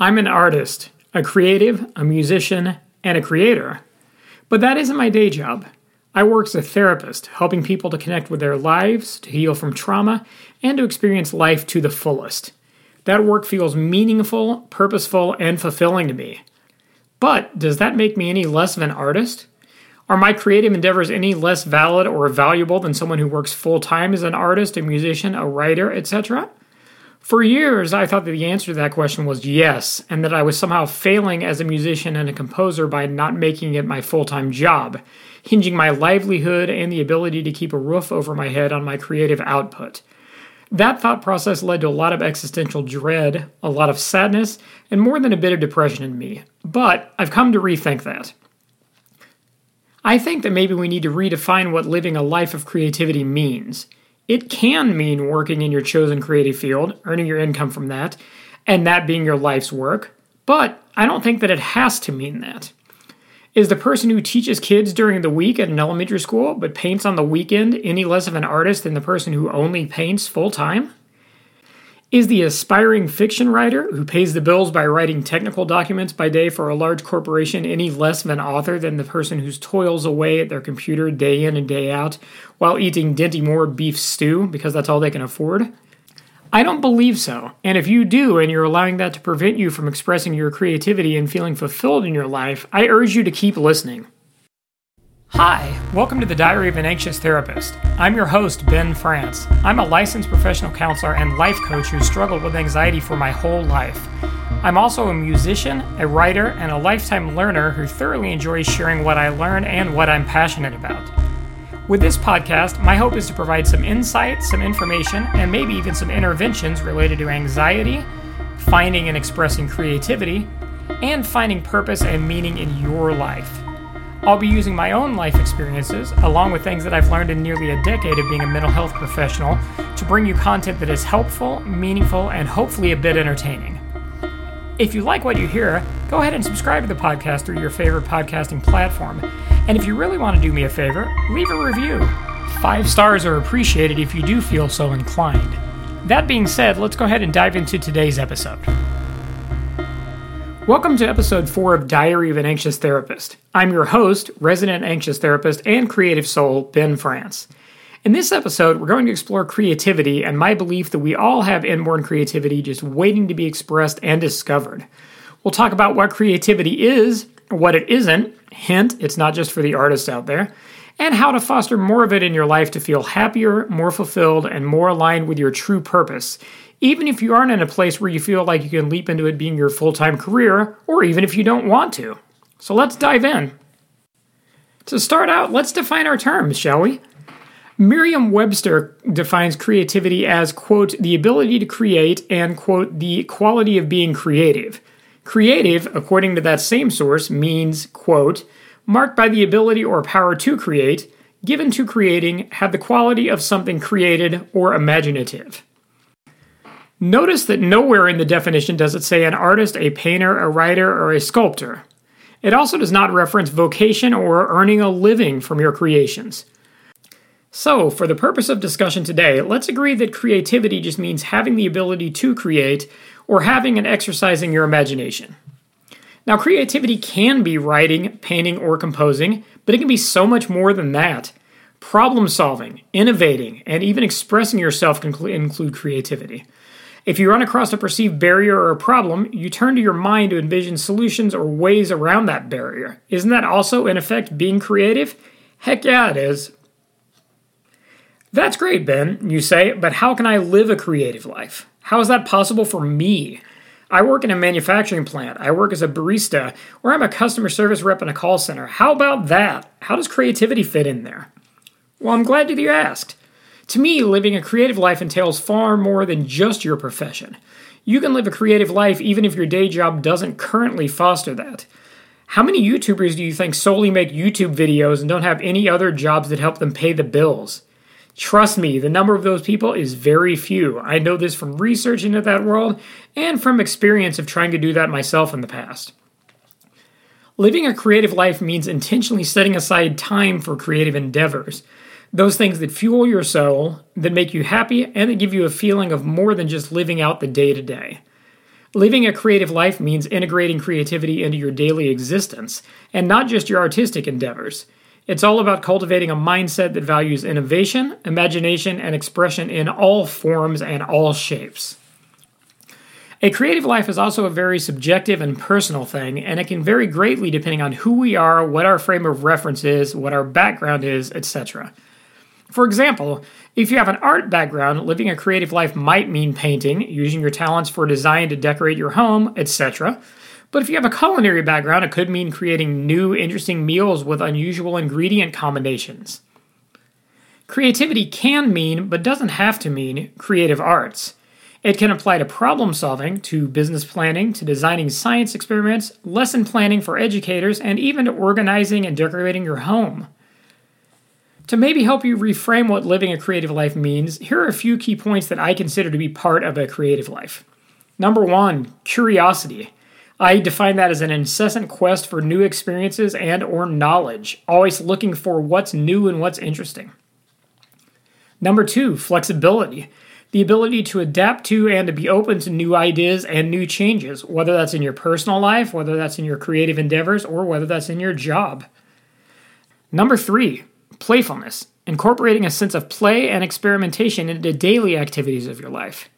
I'm an artist, a creative, a musician, and a creator. But that isn't my day job. I work as a therapist, helping people to connect with their lives, to heal from trauma, and to experience life to the fullest. That work feels meaningful, purposeful, and fulfilling to me. But does that make me any less of an artist? Are my creative endeavors any less valid or valuable than someone who works full time as an artist, a musician, a writer, etc.? For years, I thought that the answer to that question was yes, and that I was somehow failing as a musician and a composer by not making it my full time job, hinging my livelihood and the ability to keep a roof over my head on my creative output. That thought process led to a lot of existential dread, a lot of sadness, and more than a bit of depression in me. But I've come to rethink that. I think that maybe we need to redefine what living a life of creativity means. It can mean working in your chosen creative field, earning your income from that, and that being your life's work, but I don't think that it has to mean that. Is the person who teaches kids during the week at an elementary school but paints on the weekend any less of an artist than the person who only paints full time? Is the aspiring fiction writer who pays the bills by writing technical documents by day for a large corporation any less of an author than the person who toils away at their computer day in and day out while eating Dinty Moore beef stew because that's all they can afford? I don't believe so. And if you do, and you're allowing that to prevent you from expressing your creativity and feeling fulfilled in your life, I urge you to keep listening. Hi, welcome to the Diary of an Anxious Therapist. I'm your host, Ben France. I'm a licensed professional counselor and life coach who struggled with anxiety for my whole life. I'm also a musician, a writer, and a lifetime learner who thoroughly enjoys sharing what I learn and what I'm passionate about. With this podcast, my hope is to provide some insight, some information, and maybe even some interventions related to anxiety, finding and expressing creativity, and finding purpose and meaning in your life. I'll be using my own life experiences, along with things that I've learned in nearly a decade of being a mental health professional, to bring you content that is helpful, meaningful, and hopefully a bit entertaining. If you like what you hear, go ahead and subscribe to the podcast through your favorite podcasting platform. And if you really want to do me a favor, leave a review. Five stars are appreciated if you do feel so inclined. That being said, let's go ahead and dive into today's episode. Welcome to episode 4 of Diary of an Anxious Therapist. I'm your host, resident anxious therapist, and creative soul, Ben France. In this episode, we're going to explore creativity and my belief that we all have inborn creativity just waiting to be expressed and discovered. We'll talk about what creativity is, what it isn't, hint, it's not just for the artists out there, and how to foster more of it in your life to feel happier, more fulfilled, and more aligned with your true purpose, even if you aren't in a place where you feel like you can leap into it being your full time career, or even if you don't want to. So let's dive in. To start out, let's define our terms, shall we? Merriam Webster defines creativity as, quote, the ability to create and, quote, the quality of being creative. Creative, according to that same source, means, quote, marked by the ability or power to create, given to creating, have the quality of something created or imaginative. Notice that nowhere in the definition does it say an artist, a painter, a writer, or a sculptor. It also does not reference vocation or earning a living from your creations. So, for the purpose of discussion today, let's agree that creativity just means having the ability to create or having and exercising your imagination. Now, creativity can be writing, painting, or composing, but it can be so much more than that. Problem solving, innovating, and even expressing yourself can include creativity. If you run across a perceived barrier or a problem, you turn to your mind to envision solutions or ways around that barrier. Isn't that also, in effect, being creative? Heck yeah, it is. That's great, Ben, you say, but how can I live a creative life? How is that possible for me? I work in a manufacturing plant. I work as a barista, or I'm a customer service rep in a call center. How about that? How does creativity fit in there? Well, I'm glad that you asked. To me, living a creative life entails far more than just your profession. You can live a creative life even if your day job doesn't currently foster that. How many YouTubers do you think solely make YouTube videos and don't have any other jobs that help them pay the bills? Trust me, the number of those people is very few. I know this from research into that world and from experience of trying to do that myself in the past. Living a creative life means intentionally setting aside time for creative endeavors those things that fuel your soul, that make you happy, and that give you a feeling of more than just living out the day to day. Living a creative life means integrating creativity into your daily existence, and not just your artistic endeavors. It's all about cultivating a mindset that values innovation, imagination, and expression in all forms and all shapes. A creative life is also a very subjective and personal thing, and it can vary greatly depending on who we are, what our frame of reference is, what our background is, etc. For example, if you have an art background, living a creative life might mean painting, using your talents for design to decorate your home, etc. But if you have a culinary background, it could mean creating new, interesting meals with unusual ingredient combinations. Creativity can mean, but doesn't have to mean, creative arts. It can apply to problem solving, to business planning, to designing science experiments, lesson planning for educators, and even to organizing and decorating your home. To maybe help you reframe what living a creative life means, here are a few key points that I consider to be part of a creative life. Number one, curiosity. I define that as an incessant quest for new experiences and or knowledge, always looking for what's new and what's interesting. Number 2, flexibility the ability to adapt to and to be open to new ideas and new changes, whether that's in your personal life, whether that's in your creative endeavors, or whether that's in your job. Number three, playfulness, incorporating a sense of play and experimentation into daily activities of your life.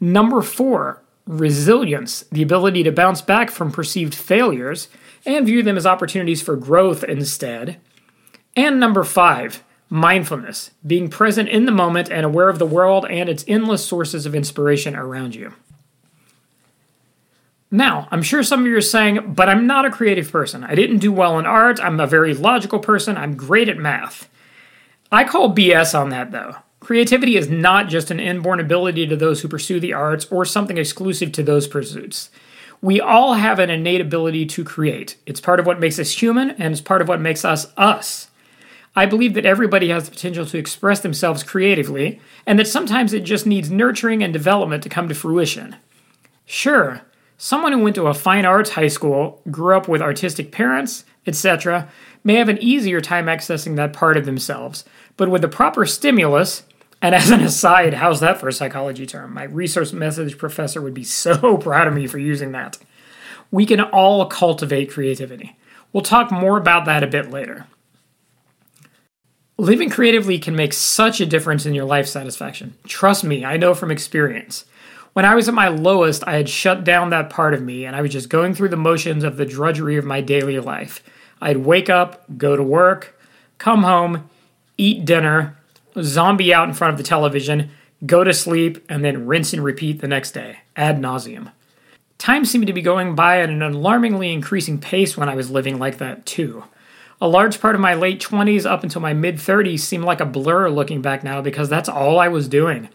Number four, resilience, the ability to bounce back from perceived failures and view them as opportunities for growth instead. And number five, mindfulness, being present in the moment and aware of the world and its endless sources of inspiration around you. Now, I'm sure some of you are saying, but I'm not a creative person. I didn't do well in art. I'm a very logical person. I'm great at math. I call BS on that, though. Creativity is not just an inborn ability to those who pursue the arts or something exclusive to those pursuits. We all have an innate ability to create. It's part of what makes us human, and it's part of what makes us us. I believe that everybody has the potential to express themselves creatively, and that sometimes it just needs nurturing and development to come to fruition. Sure, someone who went to a fine arts high school, grew up with artistic parents, etc., may have an easier time accessing that part of themselves, but with the proper stimulus, and as an aside, how's that for a psychology term? My resource methods professor would be so proud of me for using that. We can all cultivate creativity. We'll talk more about that a bit later. Living creatively can make such a difference in your life satisfaction. Trust me, I know from experience. When I was at my lowest, I had shut down that part of me and I was just going through the motions of the drudgery of my daily life. I'd wake up, go to work, come home, eat dinner, zombie out in front of the television, go to sleep, and then rinse and repeat the next day, ad nauseum. Time seemed to be going by at an alarmingly increasing pace when I was living like that, too. A large part of my late 20s up until my mid 30s seemed like a blur looking back now because that's all I was doing.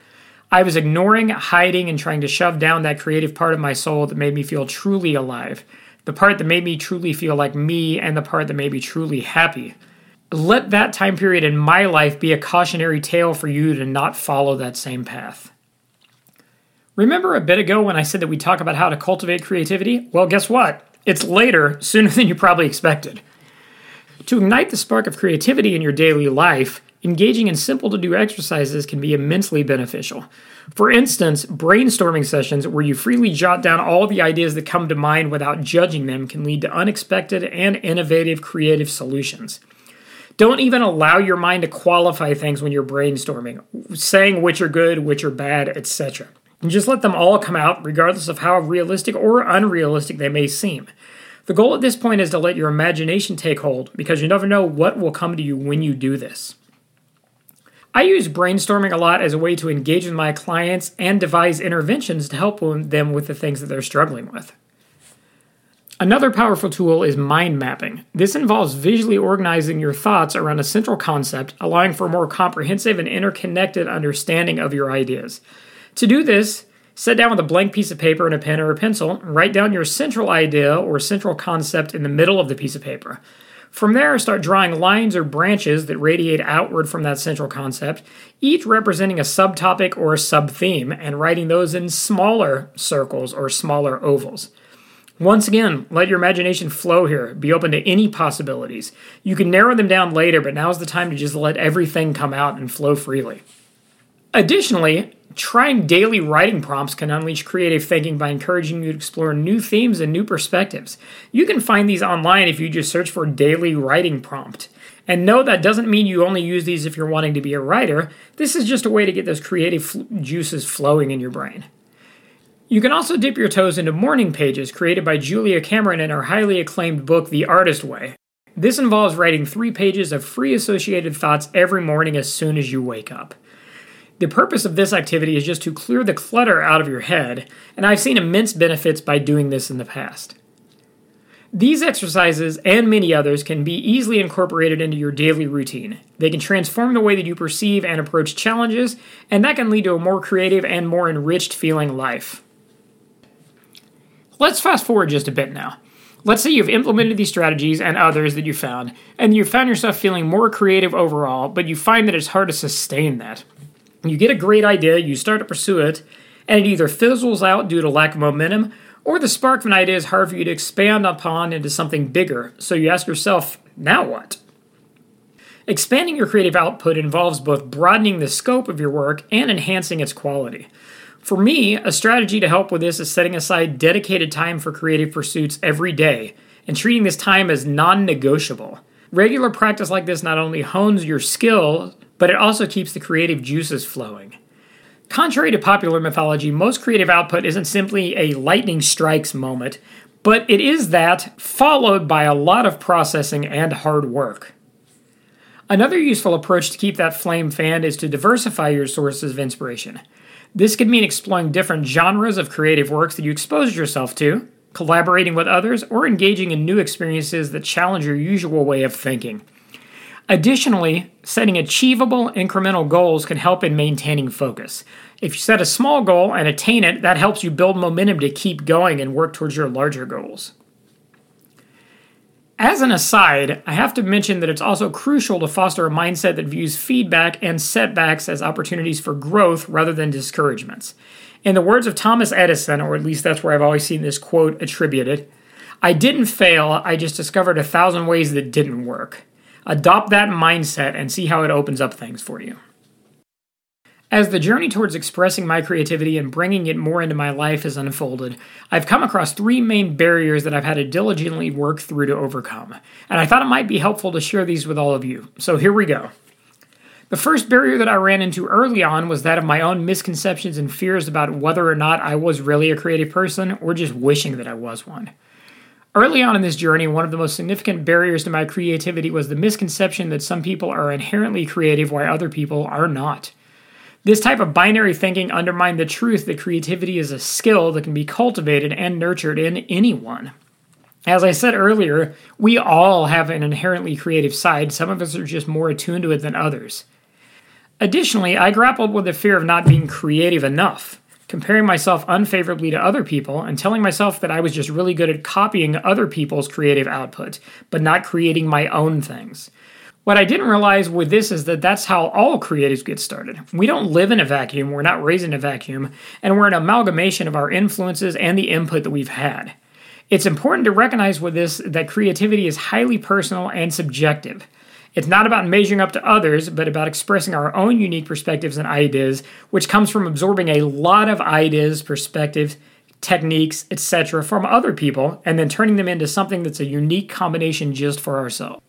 I was ignoring, hiding, and trying to shove down that creative part of my soul that made me feel truly alive. The part that made me truly feel like me, and the part that made me truly happy. Let that time period in my life be a cautionary tale for you to not follow that same path. Remember a bit ago when I said that we talk about how to cultivate creativity? Well, guess what? It's later, sooner than you probably expected. To ignite the spark of creativity in your daily life, engaging in simple to do exercises can be immensely beneficial. For instance, brainstorming sessions where you freely jot down all the ideas that come to mind without judging them can lead to unexpected and innovative creative solutions. Don't even allow your mind to qualify things when you're brainstorming, saying which are good, which are bad, etc. And just let them all come out, regardless of how realistic or unrealistic they may seem. The goal at this point is to let your imagination take hold because you never know what will come to you when you do this. I use brainstorming a lot as a way to engage with my clients and devise interventions to help them with the things that they're struggling with. Another powerful tool is mind mapping. This involves visually organizing your thoughts around a central concept, allowing for a more comprehensive and interconnected understanding of your ideas. To do this, Sit down with a blank piece of paper and a pen or a pencil, and write down your central idea or central concept in the middle of the piece of paper. From there, start drawing lines or branches that radiate outward from that central concept, each representing a subtopic or a subtheme, and writing those in smaller circles or smaller ovals. Once again, let your imagination flow here. Be open to any possibilities. You can narrow them down later, but now's the time to just let everything come out and flow freely. Additionally, trying daily writing prompts can unleash creative thinking by encouraging you to explore new themes and new perspectives. You can find these online if you just search for daily writing prompt. And no, that doesn't mean you only use these if you're wanting to be a writer. This is just a way to get those creative juices flowing in your brain. You can also dip your toes into morning pages created by Julia Cameron in her highly acclaimed book, The Artist Way. This involves writing three pages of free associated thoughts every morning as soon as you wake up. The purpose of this activity is just to clear the clutter out of your head, and I've seen immense benefits by doing this in the past. These exercises and many others can be easily incorporated into your daily routine. They can transform the way that you perceive and approach challenges, and that can lead to a more creative and more enriched feeling life. Let's fast forward just a bit now. Let's say you've implemented these strategies and others that you found, and you found yourself feeling more creative overall, but you find that it's hard to sustain that. You get a great idea, you start to pursue it, and it either fizzles out due to lack of momentum, or the spark of an idea is hard for you to expand upon into something bigger, so you ask yourself, now what? Expanding your creative output involves both broadening the scope of your work and enhancing its quality. For me, a strategy to help with this is setting aside dedicated time for creative pursuits every day and treating this time as non negotiable. Regular practice like this not only hones your skill, but it also keeps the creative juices flowing. Contrary to popular mythology, most creative output isn't simply a lightning strikes moment, but it is that followed by a lot of processing and hard work. Another useful approach to keep that flame fanned is to diversify your sources of inspiration. This could mean exploring different genres of creative works that you expose yourself to, collaborating with others, or engaging in new experiences that challenge your usual way of thinking. Additionally, setting achievable incremental goals can help in maintaining focus. If you set a small goal and attain it, that helps you build momentum to keep going and work towards your larger goals. As an aside, I have to mention that it's also crucial to foster a mindset that views feedback and setbacks as opportunities for growth rather than discouragements. In the words of Thomas Edison, or at least that's where I've always seen this quote attributed, I didn't fail, I just discovered a thousand ways that didn't work. Adopt that mindset and see how it opens up things for you. As the journey towards expressing my creativity and bringing it more into my life has unfolded, I've come across three main barriers that I've had to diligently work through to overcome, and I thought it might be helpful to share these with all of you. So here we go. The first barrier that I ran into early on was that of my own misconceptions and fears about whether or not I was really a creative person or just wishing that I was one. Early on in this journey, one of the most significant barriers to my creativity was the misconception that some people are inherently creative while other people are not. This type of binary thinking undermined the truth that creativity is a skill that can be cultivated and nurtured in anyone. As I said earlier, we all have an inherently creative side, some of us are just more attuned to it than others. Additionally, I grappled with the fear of not being creative enough, comparing myself unfavorably to other people, and telling myself that I was just really good at copying other people's creative output, but not creating my own things. What I didn't realize with this is that that's how all creatives get started. We don't live in a vacuum, we're not raised in a vacuum, and we're an amalgamation of our influences and the input that we've had. It's important to recognize with this that creativity is highly personal and subjective. It's not about measuring up to others, but about expressing our own unique perspectives and ideas, which comes from absorbing a lot of ideas, perspectives, techniques, etc. from other people and then turning them into something that's a unique combination just for ourselves.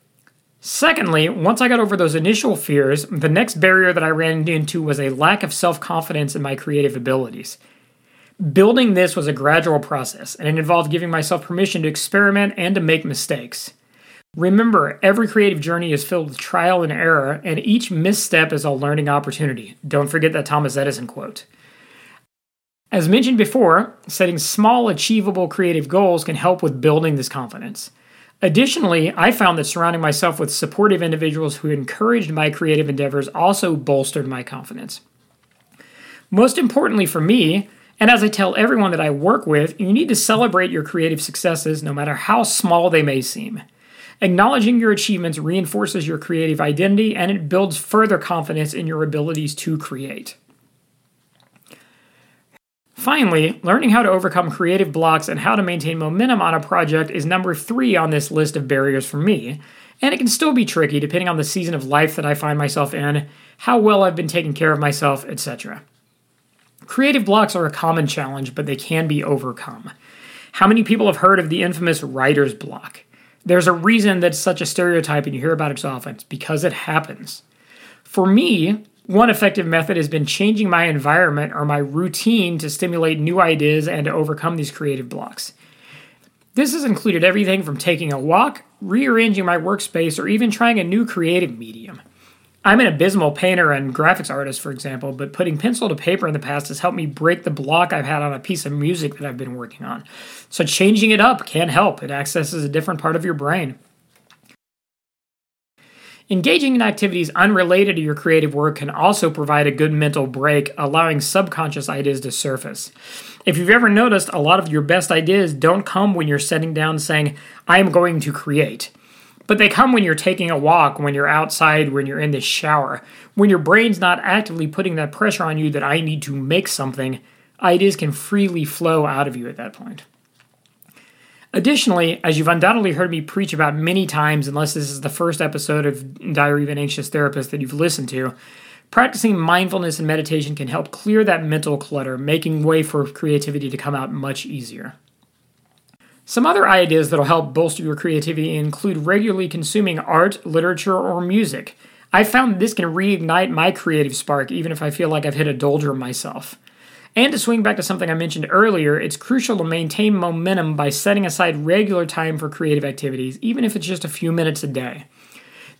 Secondly, once I got over those initial fears, the next barrier that I ran into was a lack of self confidence in my creative abilities. Building this was a gradual process, and it involved giving myself permission to experiment and to make mistakes. Remember, every creative journey is filled with trial and error, and each misstep is a learning opportunity. Don't forget that Thomas Edison quote. As mentioned before, setting small, achievable creative goals can help with building this confidence. Additionally, I found that surrounding myself with supportive individuals who encouraged my creative endeavors also bolstered my confidence. Most importantly for me, and as I tell everyone that I work with, you need to celebrate your creative successes no matter how small they may seem. Acknowledging your achievements reinforces your creative identity and it builds further confidence in your abilities to create. Finally, learning how to overcome creative blocks and how to maintain momentum on a project is number three on this list of barriers for me, and it can still be tricky depending on the season of life that I find myself in, how well I've been taking care of myself, etc. Creative blocks are a common challenge, but they can be overcome. How many people have heard of the infamous writer's block? There's a reason that's such a stereotype and you hear about it so often. It's because it happens. For me, one effective method has been changing my environment or my routine to stimulate new ideas and to overcome these creative blocks. This has included everything from taking a walk, rearranging my workspace, or even trying a new creative medium. I'm an abysmal painter and graphics artist, for example, but putting pencil to paper in the past has helped me break the block I've had on a piece of music that I've been working on. So changing it up can help. It accesses a different part of your brain. Engaging in activities unrelated to your creative work can also provide a good mental break, allowing subconscious ideas to surface. If you've ever noticed, a lot of your best ideas don't come when you're sitting down saying, I am going to create. But they come when you're taking a walk, when you're outside, when you're in the shower. When your brain's not actively putting that pressure on you that I need to make something, ideas can freely flow out of you at that point. Additionally, as you've undoubtedly heard me preach about many times, unless this is the first episode of Diary of an Anxious Therapist that you've listened to, practicing mindfulness and meditation can help clear that mental clutter, making way for creativity to come out much easier. Some other ideas that'll help bolster your creativity include regularly consuming art, literature, or music. I found this can reignite my creative spark even if I feel like I've hit a doldrum myself. And to swing back to something I mentioned earlier, it's crucial to maintain momentum by setting aside regular time for creative activities, even if it's just a few minutes a day.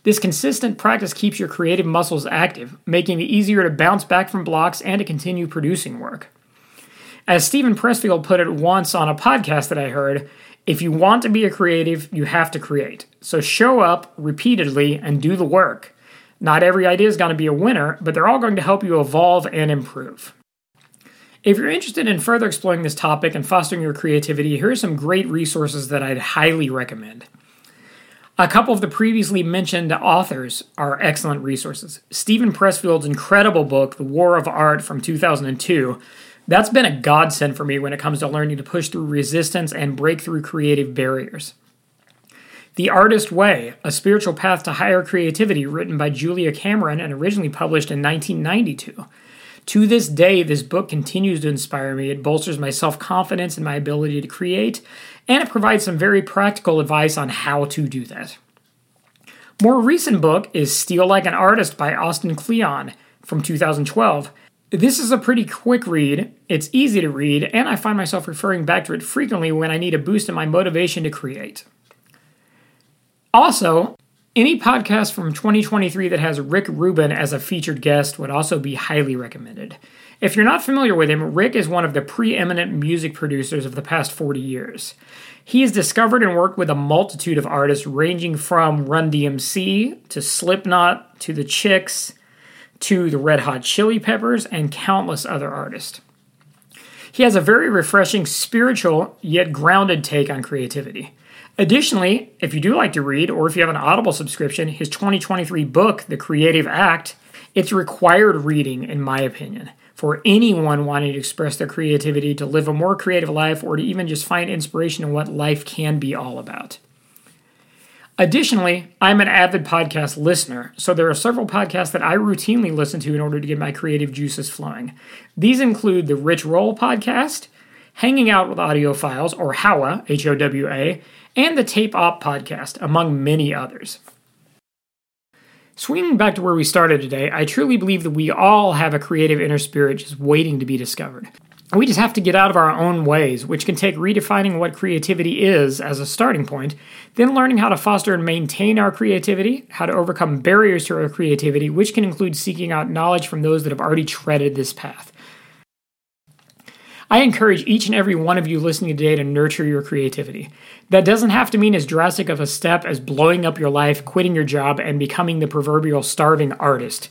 This consistent practice keeps your creative muscles active, making it easier to bounce back from blocks and to continue producing work. As Steven Pressfield put it once on a podcast that I heard, if you want to be a creative, you have to create. So show up repeatedly and do the work. Not every idea is going to be a winner, but they're all going to help you evolve and improve. If you're interested in further exploring this topic and fostering your creativity, here are some great resources that I'd highly recommend. A couple of the previously mentioned authors are excellent resources. Steven Pressfield's incredible book, The War of Art from 2002, that's been a godsend for me when it comes to learning to push through resistance and break through creative barriers. The Artist Way, A Spiritual Path to Higher Creativity, written by Julia Cameron and originally published in 1992. To this day, this book continues to inspire me. It bolsters my self confidence and my ability to create, and it provides some very practical advice on how to do that. More recent book is Steal Like an Artist by Austin Kleon from 2012. This is a pretty quick read, it's easy to read, and I find myself referring back to it frequently when I need a boost in my motivation to create. Also, any podcast from 2023 that has Rick Rubin as a featured guest would also be highly recommended. If you're not familiar with him, Rick is one of the preeminent music producers of the past 40 years. He has discovered and worked with a multitude of artists ranging from Run DMC to Slipknot to The Chicks to the Red Hot Chili Peppers and countless other artists. He has a very refreshing, spiritual, yet grounded take on creativity. Additionally, if you do like to read, or if you have an Audible subscription, his 2023 book, The Creative Act, it's required reading, in my opinion, for anyone wanting to express their creativity, to live a more creative life, or to even just find inspiration in what life can be all about. Additionally, I'm an avid podcast listener, so there are several podcasts that I routinely listen to in order to get my creative juices flowing. These include the Rich Roll podcast, Hanging Out with Audiophiles, or HOWA, H O W A, and the Tape Op podcast, among many others. Swinging back to where we started today, I truly believe that we all have a creative inner spirit just waiting to be discovered. We just have to get out of our own ways, which can take redefining what creativity is as a starting point, then learning how to foster and maintain our creativity, how to overcome barriers to our creativity, which can include seeking out knowledge from those that have already treaded this path. I encourage each and every one of you listening today to nurture your creativity. That doesn't have to mean as drastic of a step as blowing up your life, quitting your job, and becoming the proverbial starving artist.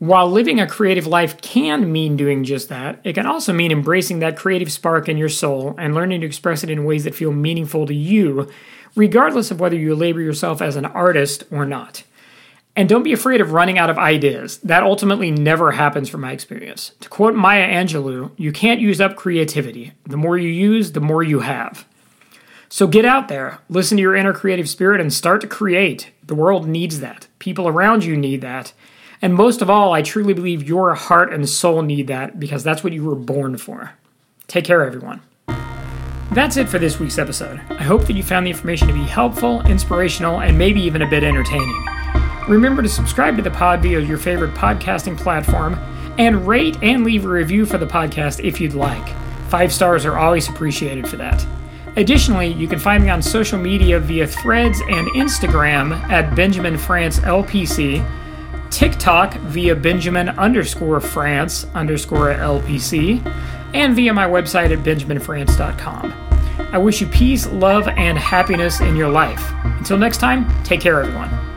While living a creative life can mean doing just that, it can also mean embracing that creative spark in your soul and learning to express it in ways that feel meaningful to you, regardless of whether you label yourself as an artist or not. And don't be afraid of running out of ideas. That ultimately never happens from my experience. To quote Maya Angelou, you can't use up creativity. The more you use, the more you have. So get out there, listen to your inner creative spirit, and start to create. The world needs that. People around you need that And most of all, I truly believe your heart and soul need that because that's what you were born for. Take care, everyone. That's it for this week's episode. I hope that you found the information to be helpful, inspirational, and maybe even a bit entertaining. Remember to subscribe to the pod via your favorite podcasting platform and rate and leave a review for the podcast if you'd like. Five stars are always appreciated for that. Additionally, you can find me on social media via Threads and Instagram at Benjamin France LPC, TikTok via Benjamin underscore France underscore LPC, and via my website at benjaminfrance.com. I wish you peace, love, and happiness in your life. Until next time, take care, everyone.